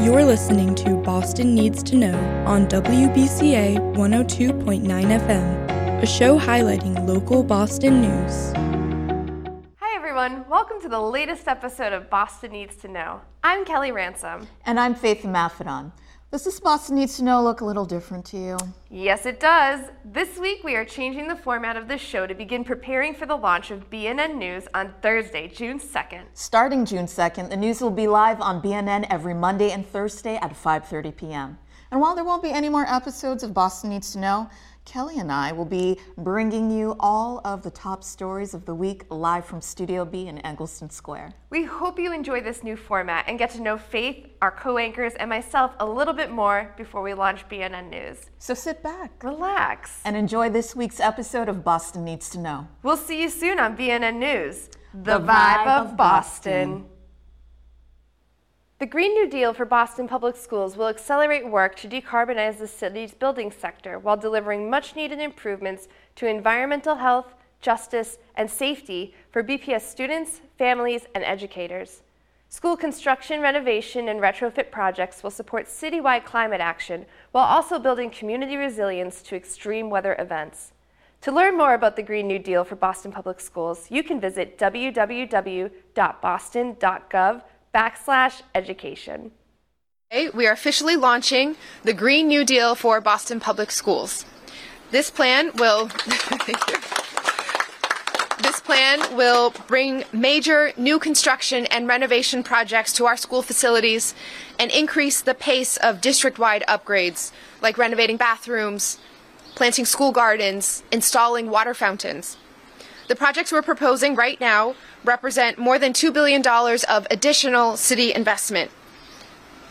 You're listening to Boston Needs to Know on WBCA 102.9 FM, a show highlighting local Boston news. Hi, everyone. Welcome to the latest episode of Boston Needs to Know. I'm Kelly Ransom. And I'm Faith Maffedon. Does this Boston Needs to Know look a little different to you? Yes, it does. This week, we are changing the format of the show to begin preparing for the launch of BNN News on Thursday, June 2nd. Starting June 2nd, the news will be live on BNN every Monday and Thursday at 5:30 p.m. And while there won't be any more episodes of Boston Needs to Know, Kelly and I will be bringing you all of the top stories of the week live from Studio B in Egleston Square. We hope you enjoy this new format and get to know Faith, our co anchors, and myself a little bit more before we launch BNN News. So sit back, relax, and enjoy this week's episode of Boston Needs to Know. We'll see you soon on BNN News, the, the vibe, vibe, of Boston. Boston. The Green New Deal for Boston Public Schools will accelerate work to decarbonize the city's building sector while delivering much needed improvements to environmental health, justice, and safety for BPS students, families, and educators. School construction, renovation, and retrofit projects will support citywide climate action while also building community resilience to extreme weather events. To learn more about the Green New Deal for Boston Public Schools, you can visit www.boston.gov backslash education. We are officially launching the Green New Deal for Boston Public Schools. This plan will This plan will bring major new construction and renovation projects to our school facilities and increase the pace of district-wide upgrades like renovating bathrooms, planting school gardens, installing water fountains. The projects we're proposing right now represent more than $2 billion of additional city investment.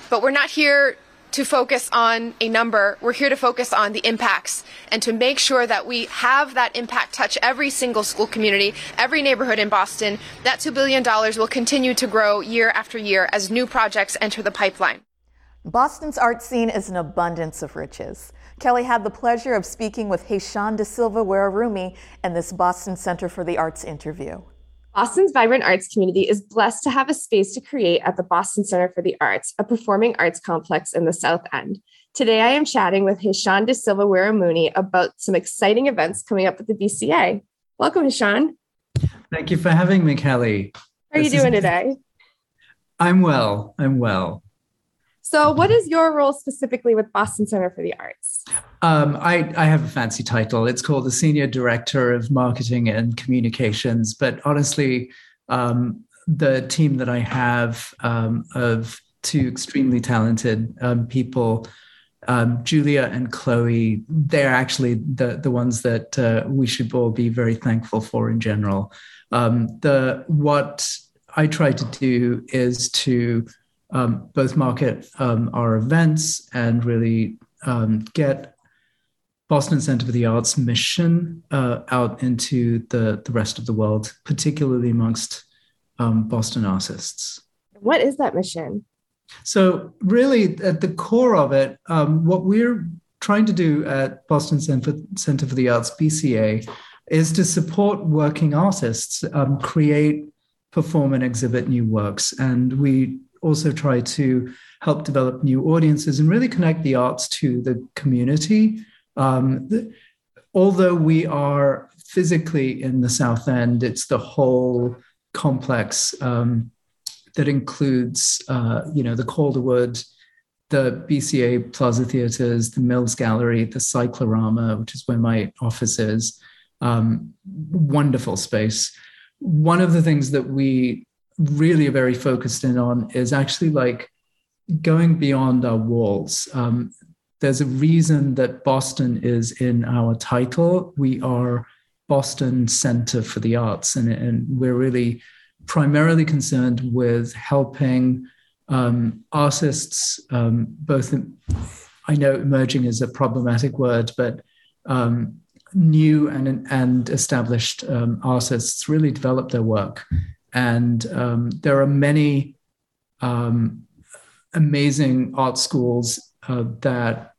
But we're not here to focus on a number. We're here to focus on the impacts and to make sure that we have that impact touch every single school community, every neighborhood in Boston. That $2 billion will continue to grow year after year as new projects enter the pipeline. Boston's art scene is an abundance of riches. Kelly had the pleasure of speaking with Hayshan De Silva Weararumi in this Boston Center for the Arts interview. Boston's vibrant arts community is blessed to have a space to create at the Boston Center for the Arts, a performing arts complex in the South End. Today, I am chatting with Hayshan De Silva Weararumi about some exciting events coming up at the BCA. Welcome, Hayshan. Thank you for having me, Kelly. How are this you doing is... today? I'm well. I'm well. So, what is your role specifically with Boston Center for the Arts? Um, I, I, have a fancy title. It's called the Senior Director of Marketing and Communications. But honestly, um, the team that I have um, of two extremely talented um, people, um, Julia and Chloe, they're actually the, the ones that uh, we should all be very thankful for in general. Um, the what I try to do is to um, both market um, our events and really um, get Boston Center for the Arts mission uh, out into the, the rest of the world, particularly amongst um, Boston artists. What is that mission? So, really, at the core of it, um, what we're trying to do at Boston Center, Center for the Arts, BCA, is to support working artists um, create, perform, and exhibit new works. And we also try to help develop new audiences and really connect the arts to the community. Um, the, although we are physically in the South End, it's the whole complex um, that includes, uh, you know, the Calderwood, the BCA Plaza Theatres, the Mills Gallery, the Cyclorama, which is where my office is. Um, wonderful space. One of the things that we really very focused in on is actually like going beyond our walls. Um, there's a reason that Boston is in our title. We are Boston Center for the Arts, and, and we're really primarily concerned with helping um, artists, um, both, in, I know emerging is a problematic word, but um, new and, and established um, artists really develop their work and um, there are many um, amazing art schools uh, that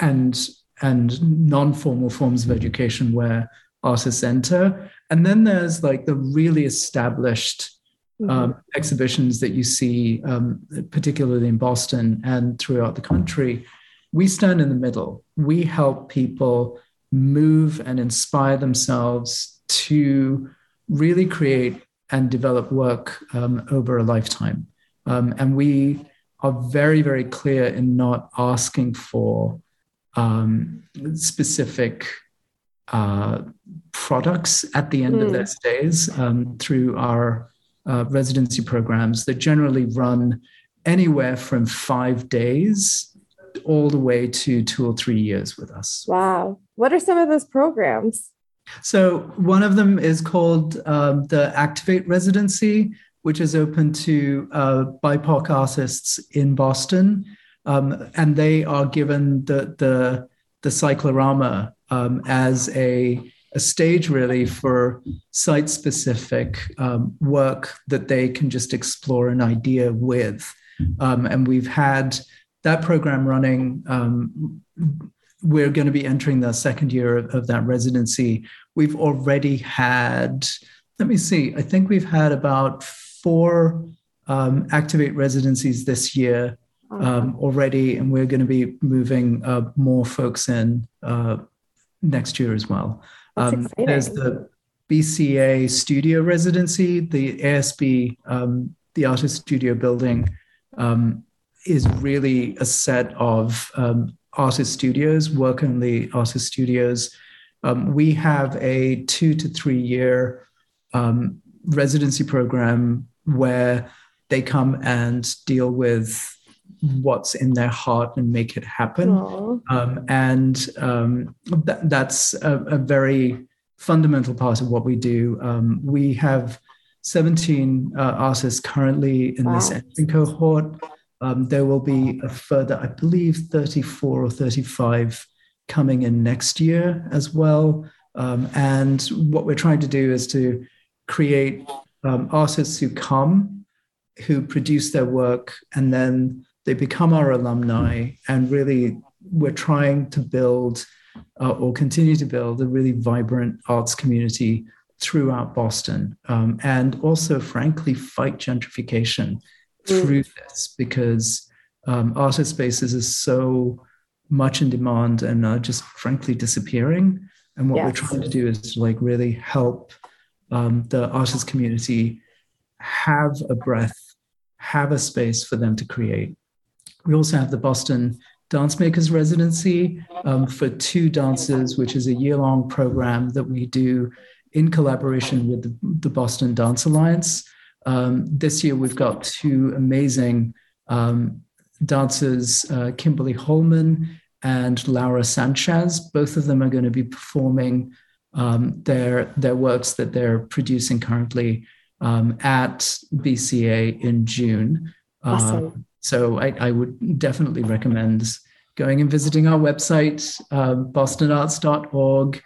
and and non-formal forms of education where artists enter. And then there's like the really established mm-hmm. um, exhibitions that you see, um, particularly in Boston and throughout the country, we stand in the middle. We help people move and inspire themselves to really create and develop work um, over a lifetime. Um, and we are very, very clear in not asking for um, specific uh, products at the end mm. of their hmm. stays um, through our uh, residency programs that generally run anywhere from five days all the way to two or three years with us. Wow. What are some of those programs? So, one of them is called um, the Activate Residency, which is open to uh, BIPOC artists in Boston. Um, and they are given the, the, the cyclorama um, as a, a stage, really, for site specific um, work that they can just explore an idea with. Um, and we've had that program running. We're going to be entering the second year of, of, that residency. We've already had, let me see, I think we've had about four um, Activate residencies this year um, already, and we're going to be moving uh, more folks in uh, next year as well. Um, there's the BCA studio residency, the ASB, um, the artist studio building um, is really a set of um, artist studios, work only artist studios. Um, we have a two to three year um, residency program where they come and deal with what's in their heart and make it happen. Um, and um, th- that's a, a, very fundamental part of what we do. Um, we have 17 uh, artists currently in wow. this cohort. Um, there will be a further, I believe, 34 or 35 coming in next year as well. Um, and what we're trying to do is to create um, artists who come, who produce their work, and then they become our alumni. And really, we're trying to build uh, or continue to build a really vibrant arts community throughout Boston. Um, and also, frankly, fight gentrification mm. through this because um, artist spaces is so much in demand and are just frankly disappearing. And what yes. we're trying to do is to like really help um, the artist community have a breath, have a space for them to create. We also have the Boston Dance Makers Residency um, for two dancers, which is a year long program that we do in collaboration with the, the Boston Dance Alliance. Um, this year, we've got two amazing um, dancers, uh, Kimberly Holman and Laura Sanchez. Both of them are going to be performing um, their, their works that they're producing currently um, at BCA in June. Awesome. Uh, so I, I, would definitely recommend going and visiting our website, uh, bostonarts.org.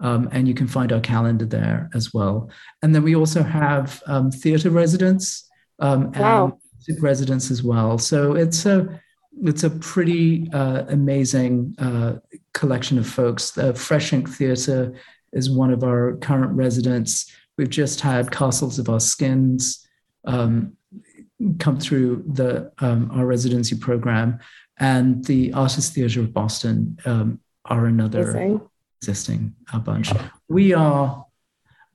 Um, and you can find our calendar there as well. And then we also have um, theater residents um, wow. and residents as well. So it's a it's a pretty uh, amazing uh, collection of folks. The Fresh Ink Theater is one of our current residents. We've just had Castles of Our Skins um, come through the um, our residency program, and the Artist Theater of Boston um, are another. Amazing existing a bunch. We are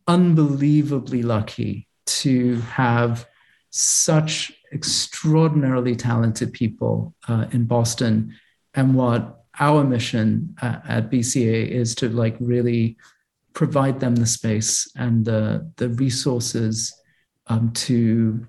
unbelievably lucky to have such extraordinarily talented people uh, in Boston. And what our mission uh, at BCA is to like really provide them the space and the, the resources um, to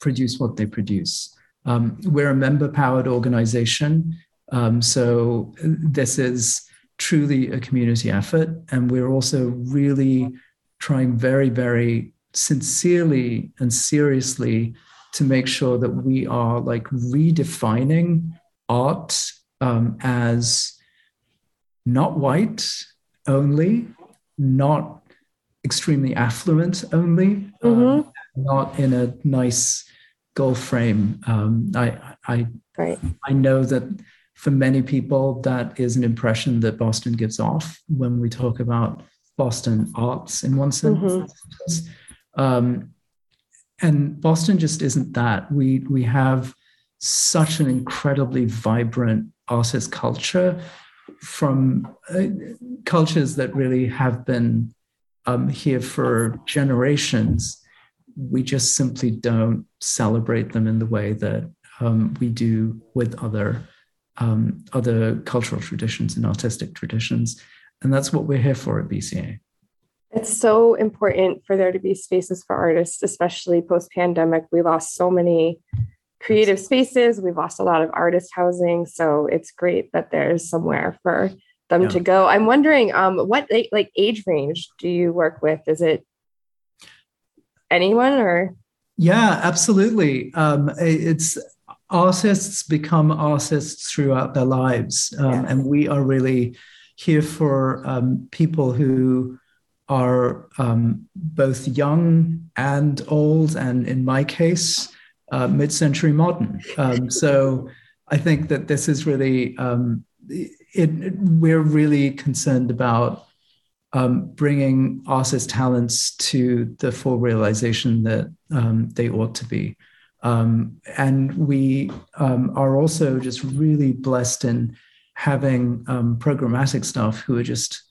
produce what they produce. Um, we're a member powered organization. Um, so this is truly a community effort. And we're also really trying very, very sincerely and seriously to make sure that we are like redefining art um, as not white only, not extremely affluent only, um, mm-hmm. um, not in a nice gold frame. Um, I, I, right. I know that for many people, that is an impression that Boston gives off when we talk about Boston arts in one sense. Mm-hmm. Um, and Boston just isn't that. We we have such an incredibly vibrant artist culture from uh, cultures that really have been um, here for generations. We just simply don't celebrate them in the way that um, we do with other um, other cultural traditions and artistic traditions, and that's what we're here for at BCA. It's so important for there to be spaces for artists, especially post pandemic. We lost so many creative spaces. We've lost a lot of artist housing. So it's great that there's somewhere for them yeah. to go. I'm wondering, um, what like age range do you work with? Is it anyone or? Yeah, absolutely. Um, it's artists become artists throughout their lives, um, yes. and we are really here for um, people who are um, both young and old, and in my case, uh, mid-century modern. Um, so I think that this is really um, it, it, we're really concerned about um, bringing artist talents to the full realization that um, they ought to be. Um, and we um, are also just really blessed in having programmatic staff who are just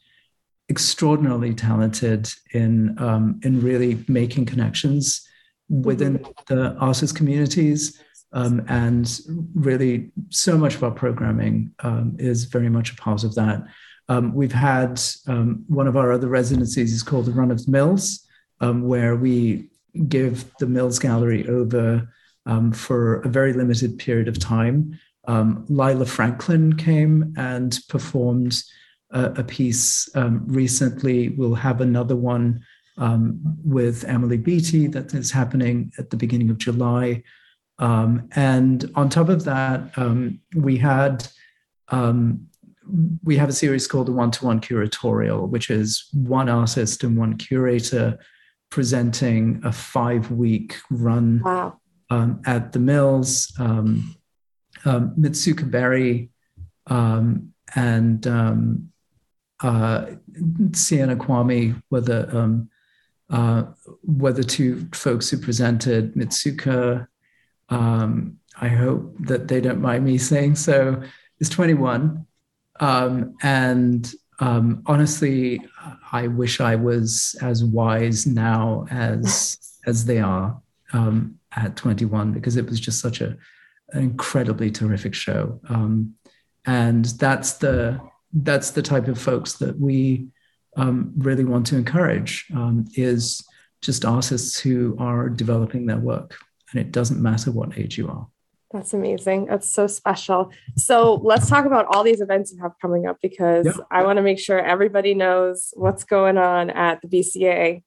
extraordinarily talented in um, in really making connections within the artist communities. Um, and really, so much of our programming um, is very much a part of that. Um, we've had um, one of our other residencies is called the Run of the Mills, um, where we give the Mills Gallery over for a very limited period of time. Lila Franklin came and performed a, a piece um, recently. We'll have another one um, with Emily Beattie that is happening at the beginning of July. Um, and on top of that, um, we had um, we have a series called the One to One Curatorial, which is one artist and one curator presenting a five week run wow. Um, at the Mills. Um, um, Mitsuka Berry um, and um, uh, Sienna Kwame were the um, uh, were the two folks who presented. Mitsuka, I hope that they don't mind me saying so, is 21, um, and um, honestly, I wish I was as wise now as as they are um, at 21 because it was just such a an incredibly terrific show, um, and that's the that's the type of folks that we um, really want to encourage um, is just artists who are developing their work. And it doesn't matter what age you are. That's amazing. That's so special. So let's talk about all these events you have coming up because yeah. i want to make sure everybody knows what's going on at the bca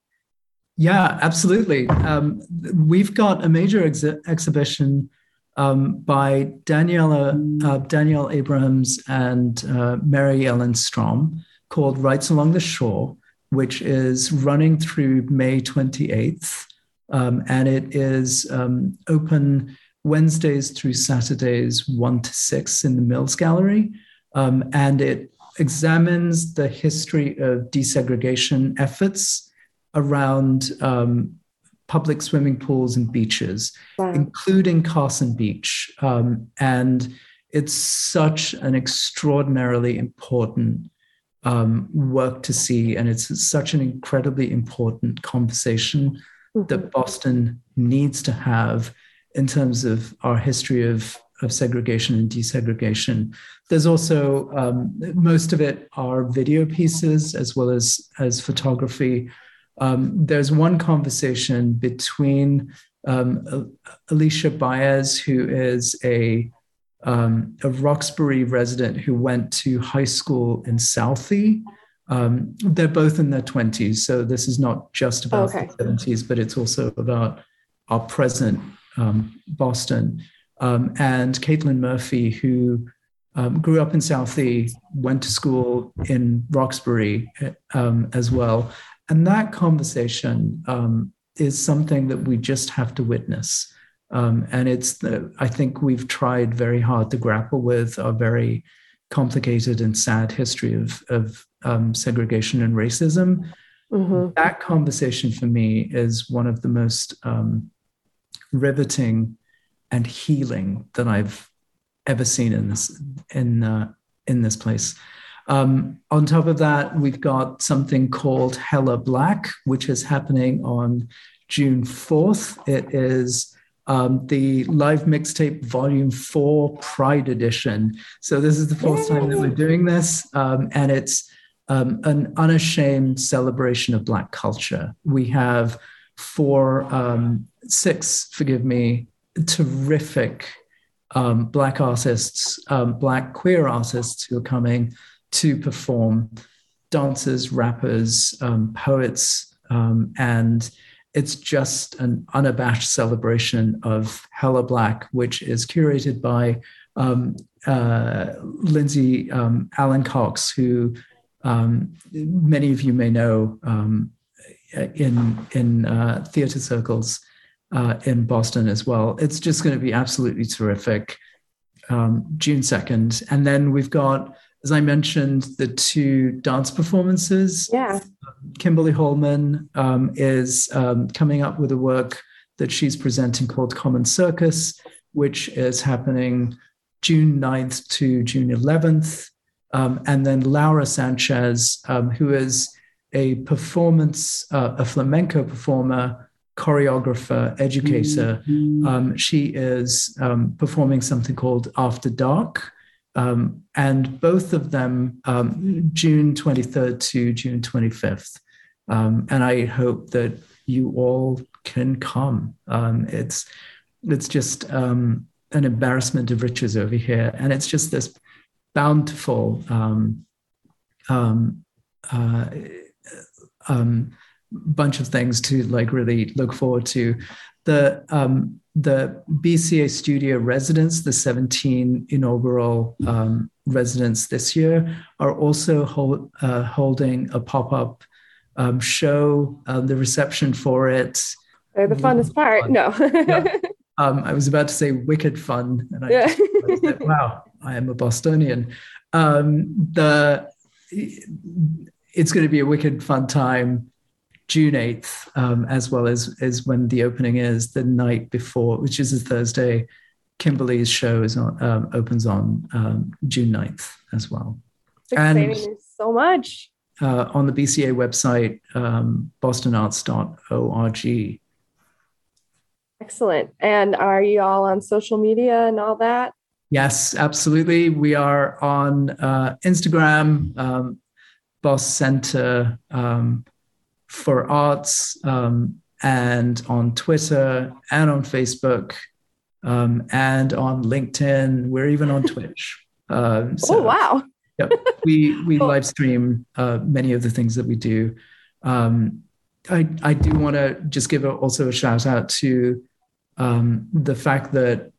yeah absolutely um, we've got a major ex- exhibition um, by Daniela, uh, Danielle Abrams and uh, Mary Ellen Strom called Rights Along the Shore, which is running through May 28th. Um, and it is um, open Wednesdays through Saturdays, 1 to 6 in the Mills Gallery. Um, and it examines the history of desegregation efforts around um, public swimming pools and beaches, wow. including Carson Beach. Um, and it's such an extraordinarily important um, work to see. And it's such an incredibly important conversation mm-hmm. that Boston needs to have in terms of our history of, of segregation and desegregation. There's also um, most of it are video pieces as well as, as photography um, there's one conversation between um, Alicia Baez, who is a, um, a Roxbury resident who went to high school in Southie. Um, they're both in their 20s, so this is not just about okay. the 70s, but it's also about our present um, Boston. Um, and Caitlin Murphy, who grew up in Southie, went to school in Roxbury as well. And that conversation um, is something that we just have to witness. Um, and it's, the, I think we've tried very hard to grapple with our very complicated and sad history of, of um, segregation and racism. Mm-hmm. That conversation for me is one of the most um, riveting and healing that I've ever seen in this in uh, in this place. Um, on top of that, we've got something called Hella Black, which is happening on June 4th. It is um, the live mixtape volume four Pride edition. So, this is the fourth Yay. time that we're doing this, um, and it's um, an unashamed celebration of Black culture. We have four, um, six, forgive me, terrific um, Black artists, um, Black queer artists who are coming to perform dancers, rappers, um, poets, um, and it's just an unabashed celebration of Hella Black, which is curated by um, uh, Lindsay um, Allen Cox, who um, many of you may know um, in in uh, theater circles uh, in Boston as well. It's just going to be absolutely terrific. Um, June second, and then we've got as I mentioned, the two dance performances. Yeah. Kimberly Holman um, is um, coming up with a work that she's presenting called Common Circus, which is happening June 9th to June 11th. Um, and then Laura Sanchez, um, who is a performance, uh, a flamenco performer, choreographer, educator. Mm-hmm. she is um, performing something called After Dark um, and both of them um, June 23rd to June 25th. Um, and I hope that you all can come. Um, it's it's just um, an embarrassment of riches over here, and it's just this bountiful um, uh, bunch of things to like really look forward to. The the BCA Studio residents, the 17 inaugural um, residents this year, are also hold, uh, holding a pop up um, show. Um, the reception for it. Uh, the funnest part, fun. no. yeah. Um, I was about to say wicked fun, and I yeah. wow, I am a Bostonian. Um, the it's going to be a wicked fun time. June 8th, um, as well as, as when the opening is the night before, which is a Thursday. Kimberly's show is on, um, opens on um, June 9th as well. and so much. Uh, on the BCA website, um, bostonarts.org. Excellent. And are you all on social media and all that? Yes, absolutely. We are on uh, Instagram, um, Boss Center, um, for arts um, and on Twitter and on Facebook um, and on LinkedIn. We're even on Twitch. Uh, so, oh wow! yep, we we cool. live stream uh, many of the things that we do. Um, I I do want to just give a, also a shout out to um, the fact that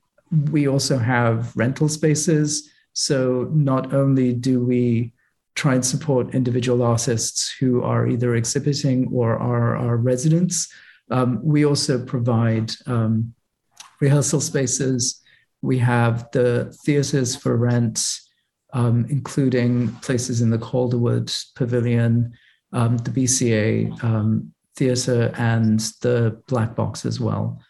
we also have rental spaces. So not only do we try and support individual artists who are either exhibiting or are, are residents. Um, we also provide um, rehearsal spaces. We have the theaters for rent, um, including places in the Calderwood Pavilion, um, the BCA um, Theater, and the Black Box as well.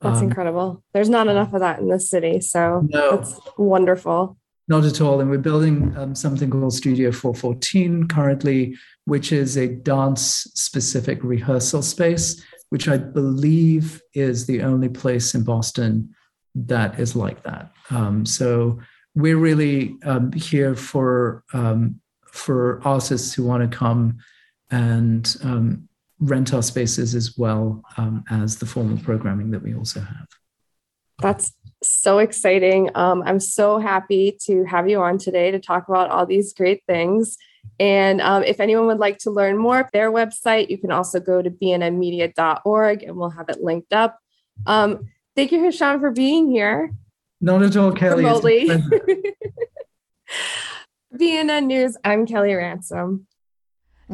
That's um, incredible. There's not enough of that in this city. So no. that's wonderful. Not at all. And we're building um, something called Studio 414 currently, which is a dance specific rehearsal space, which I believe is the only place in Boston that is like that. Um, so we're really um, here for um, for artists who want to come and um, rent our spaces as well um, as the formal programming that we also have. That's so exciting. Um, I'm so happy to have you on today to talk about all these great things. And um, if anyone would like to learn more, their website, you can also go to bnnmedia.org and we'll have it linked up. Um, thank you, Hisham, for being here. Not at all, Kelly. BNN News, I'm Kelly Ransom.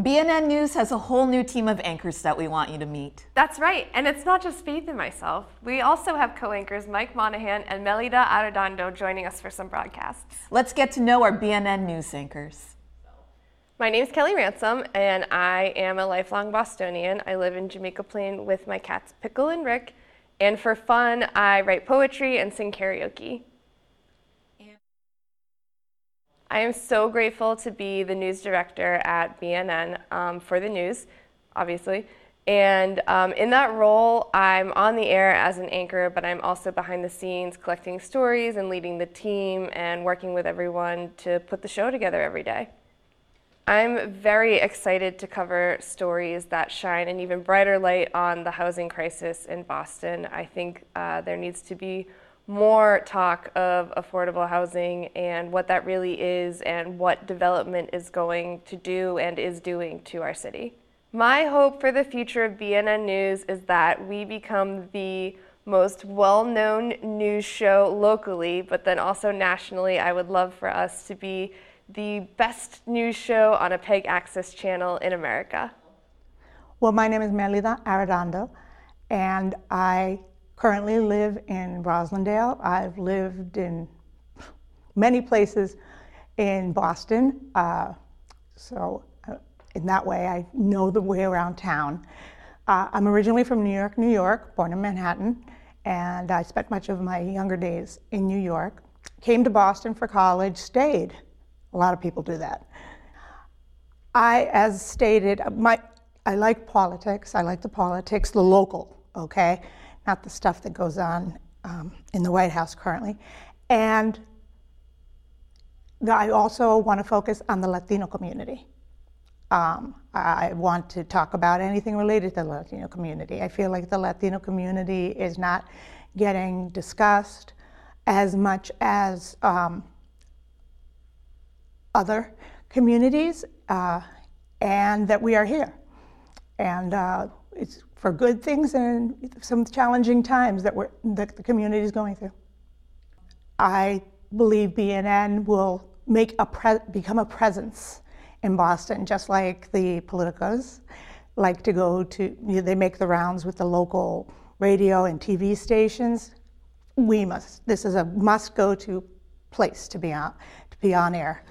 BNN News has a whole new team of anchors that we want you to meet. That's right, and it's not just Faith and myself. We also have co-anchors Mike Monahan and Melida Arredondo joining us for some broadcasts. Let's get to know our BNN News anchors. My name is Kelly Ransom, and I am a lifelong Bostonian. I live in Jamaica Plain with my cats Pickle and Rick, And for fun, I write poetry and sing karaoke. I am so grateful to be the news director at BNN um, for the news, obviously. And um, in that role, I'm on the air as an anchor, but I'm also behind the scenes collecting stories and leading the team and working with everyone to put the show together every day. I'm very excited to cover stories that shine an even brighter light on the housing crisis in Boston. I think uh, there needs to be more talk of affordable housing and what that really is and what development is going to do and is doing to our city. My hope for the future of BNN News is that we become the most well known news show locally, but then also nationally. I would love for us to be the best news show on a PEG access channel in America. Well, my name is Melida Arredondo, and I currently live in Roslindale. I've lived in many places in Boston, uh, so uh, in that way I know the way around town. Uh, I'm originally from New York, New York, born in Manhattan, and I spent much of my younger days in New York. Came to Boston for college, stayed. A lot of people do that. I, as stated, my, I like politics. I like the politics, the local, okay? Not the stuff that goes on um, in the White House currently. And I also want to focus on the Latino community. Um, I want to talk about anything related to the Latino community. I feel like the Latino community is not getting discussed as much as um, other communities, uh, and that we are here. And uh, it's for good things and some challenging times that, we're, that the community is going through. I believe BNN will make a pre- become a presence in Boston, just like the Politicos like to go to, you know, they make the rounds with the local radio and TV stations. We must, this is a must go to place to be on, to be on air.